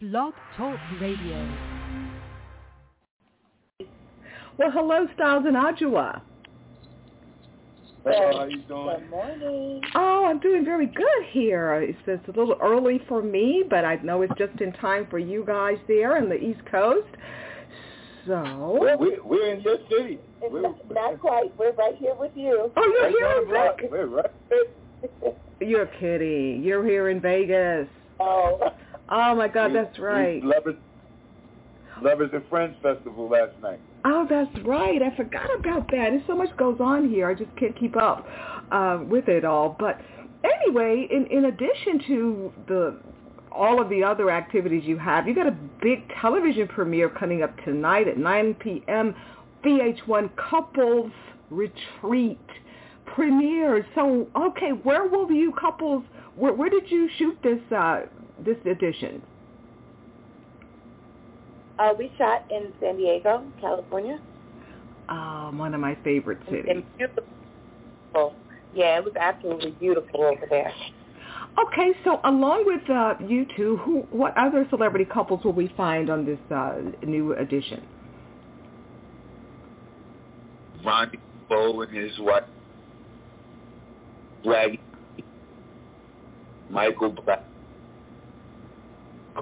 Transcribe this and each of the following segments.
Blog Talk Radio. Well, hello, Styles and Adjua. Hey, how you doing? Good morning. Oh, I'm doing very good here. It's, it's a little early for me, but I know it's just in time for you guys there in the East Coast. So, We're, we're, we're in your city. It's We're, not, not quite. We're right here with you. oh, you're right here in block. Vegas. We're right there. You're kidding. You're here in Vegas. oh, Oh my God, We- that's right. Lovers, Lovers and Friends Festival last night. Oh, that's right. I forgot about that. There's so much goes on here. I just can't keep up uh, with it all. But anyway, in, in addition to the all of the other activities you have, you got a big television premiere coming up tonight at 9 p.m. VH1 Couples Retreat premiere. So, okay, where will you couples? Where, where did you shoot this uh, this edition? uh, we shot in San Diego, California. Um, one of my favorite cities. And beautiful. Yeah, it was absolutely beautiful over there. Okay, so along with uh, you two, who, what other celebrity couples will we find on this uh, new edition? Ronnie Bo and his wife, Black, Michael Black,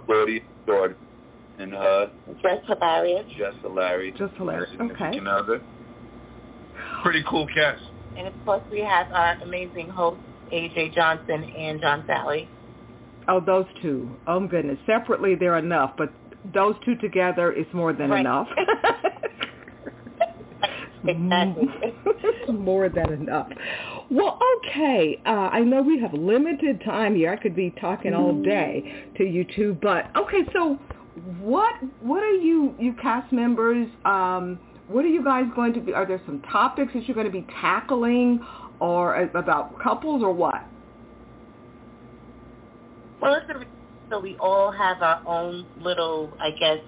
Claudia Jordan, and her, Just hilarious. Jessica Larry. Just hilarious. Okay. significant other. Pretty cool cast. And of course, we have our amazing hosts, AJ Johnson and John Salley. Oh, those two. Oh goodness. Separately, they're enough, but those two together is more than Right. enough. Exactly. more than enough. Well, okay. Uh, I know we have limited time here. I could be talking all day to you two, but okay. So, what what are you you cast members? Um, what are you guys going to be? Are there some topics that you're going to be tackling, or about couples, or what? Well, it's a, so we all have our own little, I guess,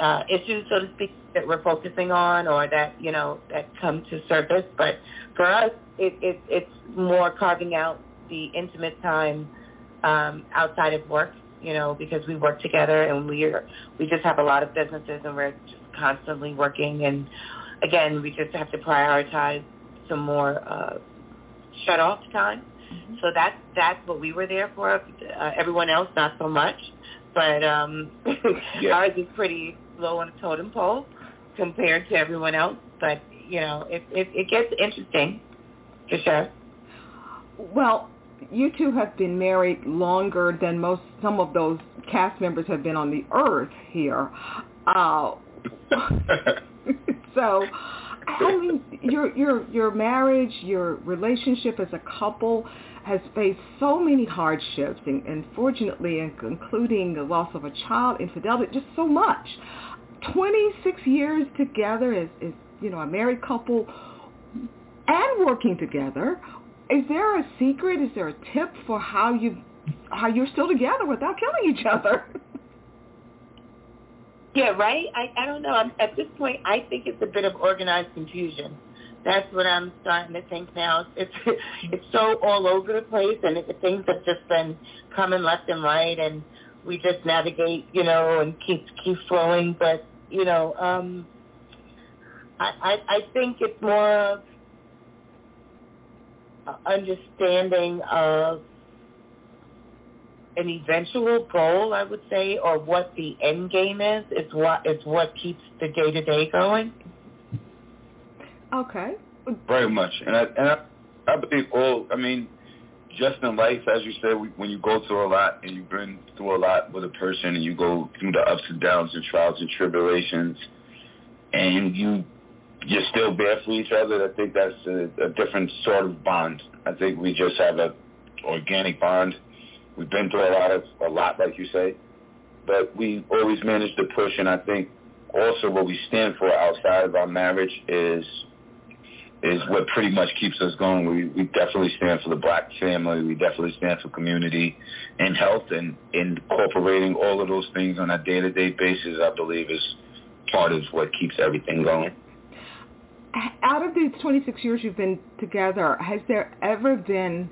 uh, issues, so to speak, that we're focusing on, or that you know that come to surface. But for us, it, it it's more carving out the intimate time um, outside of work. You know, because we work together and we're we just have a lot of businesses and we're just constantly working. And again, we just have to prioritize some more uh, shut off time. So that's that's what we were there for. Uh, everyone else, not so much. But um, Yeah. ours is pretty low on the totem pole compared to everyone else. But you know, it it, it gets interesting for sure. Well, you two have been married longer than most. Some of those cast members have been on the earth here. Uh, so, I mean, your your your marriage, your relationship as a couple has faced so many hardships, and, and fortunately, including the loss of a child, infidelity, just so much. Twenty six years together as, as you know a married couple and working together. Is there a secret? Is there a tip for how you how you're still together without killing each other? Yeah, right. I I don't know. I'm, at this point, I think it's a bit of organized confusion. That's what I'm starting to think now. It's it's so all over the place, and it, things have just been coming left and right, and we just navigate, you know, and keep keep flowing. But you know, um, I I, I think it's more of understanding of an eventual goal, I would say, or what the end game is, is what is what keeps the day to day going. Okay. Very much, and I and I, I believe all. I mean, just in life, as you said, we, when you go through a lot and you've been through a lot with a person, and you go through the ups and downs and trials and tribulations, and you you're still there for each other. I think that's a, a different sort of bond. I think we just have a organic bond. We've been through a lot of a lot, like you say, but we always manage to push. And I think also what we stand for outside of our marriage is is what pretty much keeps us going. We we definitely stand for the black family. We definitely stand for community and health and incorporating all of those things on a day to day basis. I believe is part of what keeps everything going. Out of these 26 years you've been together, has there ever been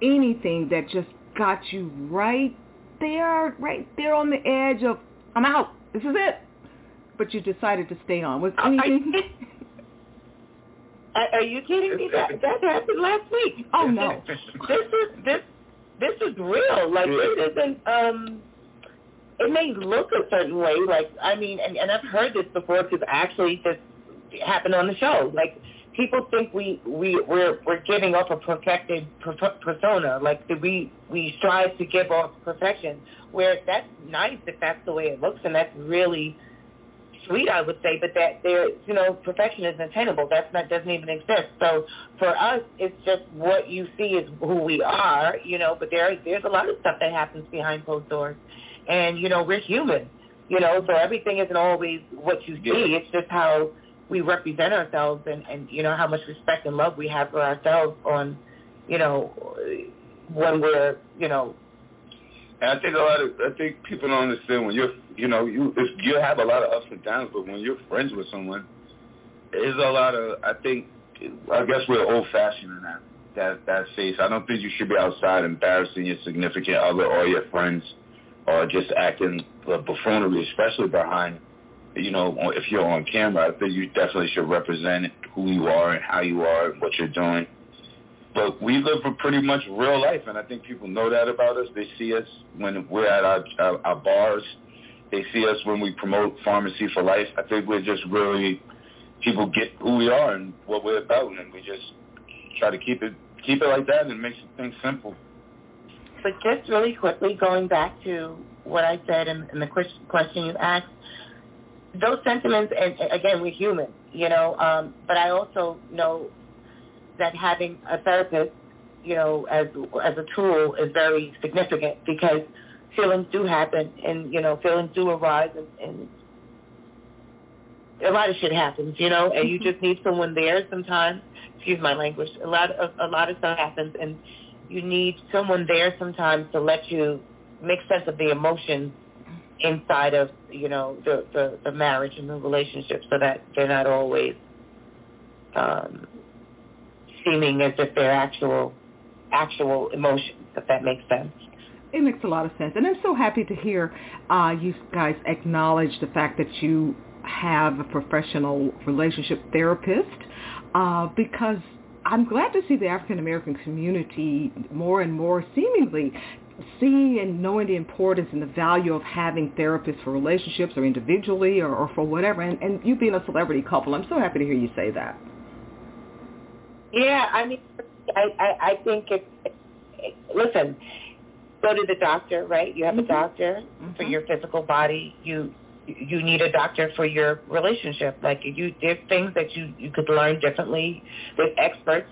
anything that just got you right there, right there on the edge of, I'm out. This is it. But you decided to stay on. Was anything? Are you kidding me? That that happened last week. Oh no. this is this this is real. Like it isn't. Um, it may look a certain way. Like I mean, and, and I've heard this before because actually this happened on the show. Like people think we we we're we're giving off a perfected persona. Like we we strive to give off perfection. Where that's nice if that's the way it looks, and that's really sweet, I would say, but that there, you know, perfection is attainable. That's not doesn't even exist. So for us, it's just what you see is who we are, you know. But there, there's a lot of stuff that happens behind closed doors, and you know, we're human, you know. So everything isn't always what you see. Yeah. It's just how we represent ourselves, and and you know how much respect and love we have for ourselves on, you know, when we're, you know, and I think a lot of I think people don't understand when you're you know you you have a lot of ups and downs, but when you're friends with someone, there's a lot of I think I guess we're old fashioned in that that that phase. I don't think you should be outside embarrassing your significant other or your friends, or just acting uh, buffoonery, especially behind you know if you're on camera. I think you definitely should represent who you are and how you are and what you're doing but we live a pretty much real life, and I think people know that about us. They see us when we're at our, our, our bars. They see us when we promote Farmacy for Life. I think we're just really people get who we are and what we're about, and we just try to keep it keep it like that and make things simple. But just really quickly, going back to what I said in, in the question you asked, those sentiments, and again, we're human, you know. Um, but I also know that having a therapist, you know, as as a tool is very significant because feelings do happen and you know feelings do arise and, and a lot of shit happens, you know, and you just need someone there sometimes. Excuse my language. A lot of a lot of stuff happens, and you need someone there sometimes to let you make sense of the emotions inside of you know the the, the marriage and the relationship, so that they're not always um, seeming as if they're actual actual emotions, if that makes sense. It makes a lot of sense. And I'm so happy to hear uh, you guys acknowledge the fact that you have a professional relationship therapist uh, because I'm glad to see the African American community more and more seemingly seeing and knowing the importance and the value of having therapists for relationships or individually or, or for whatever. And, and you being a celebrity couple, I'm so happy to hear you say that. Yeah, I mean, I I, I think it's it, listen. Go to the doctor, right? You have mm-hmm. a doctor mm-hmm. for your physical body. You you need a doctor for your relationship. Like you, there's things that you you could learn differently. There's experts.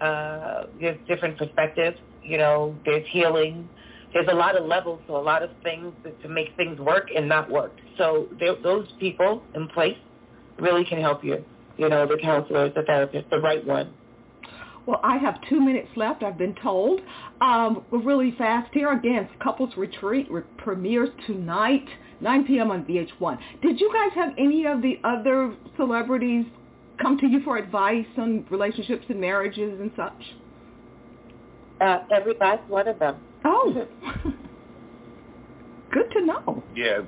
Uh, there's different perspectives. You know, there's healing. There's a lot of levels to a lot of things to make things work and not work. So those people in place really can help you. You know, the counselors, the therapists, the right one. Well, I have two minutes left, I've been told. Um, really fast here again, Couples Retreat premieres tonight, 9 p.m. on VH1. Did you guys have any of the other celebrities come to you for advice on relationships and marriages and such? Uh, every last one of them. Oh, good to know. Yeah,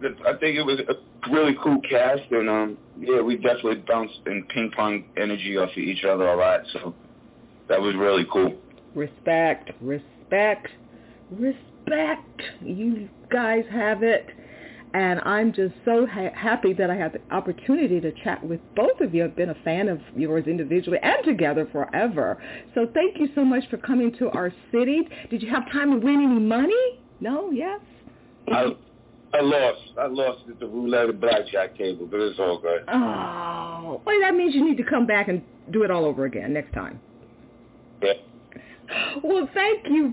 I think it was a really cool cast, and um, yeah, we definitely bounced and ping pong energy off of each other a lot. So that was really cool. Respect, respect, respect. You guys have it. And I'm just so ha- happy that I had the opportunity to chat with both of you. I've been a fan of yours individually and together forever. So thank you so much for coming to our city. Did you have time to win any money? No? Yes? I, I lost. I lost at the roulette and blackjack table, but it's all good. Oh, well, that means you need to come back and do it all over again next time. Yeah. Well, thank you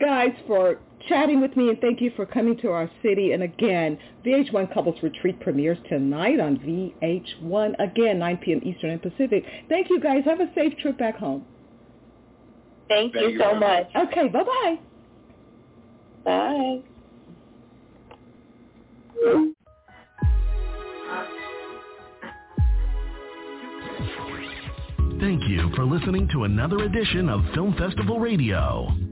guys for chatting with me, and thank you for coming to our city. And again, VH1 Couples Retreat premieres tonight on VH1, again, 9 p.m. Eastern and Pacific. Thank you guys. Have a safe trip back home. Thank, thank you, you so much. Okay, bye-bye. Bye. Thank you for listening to another edition of Film Festival Radio.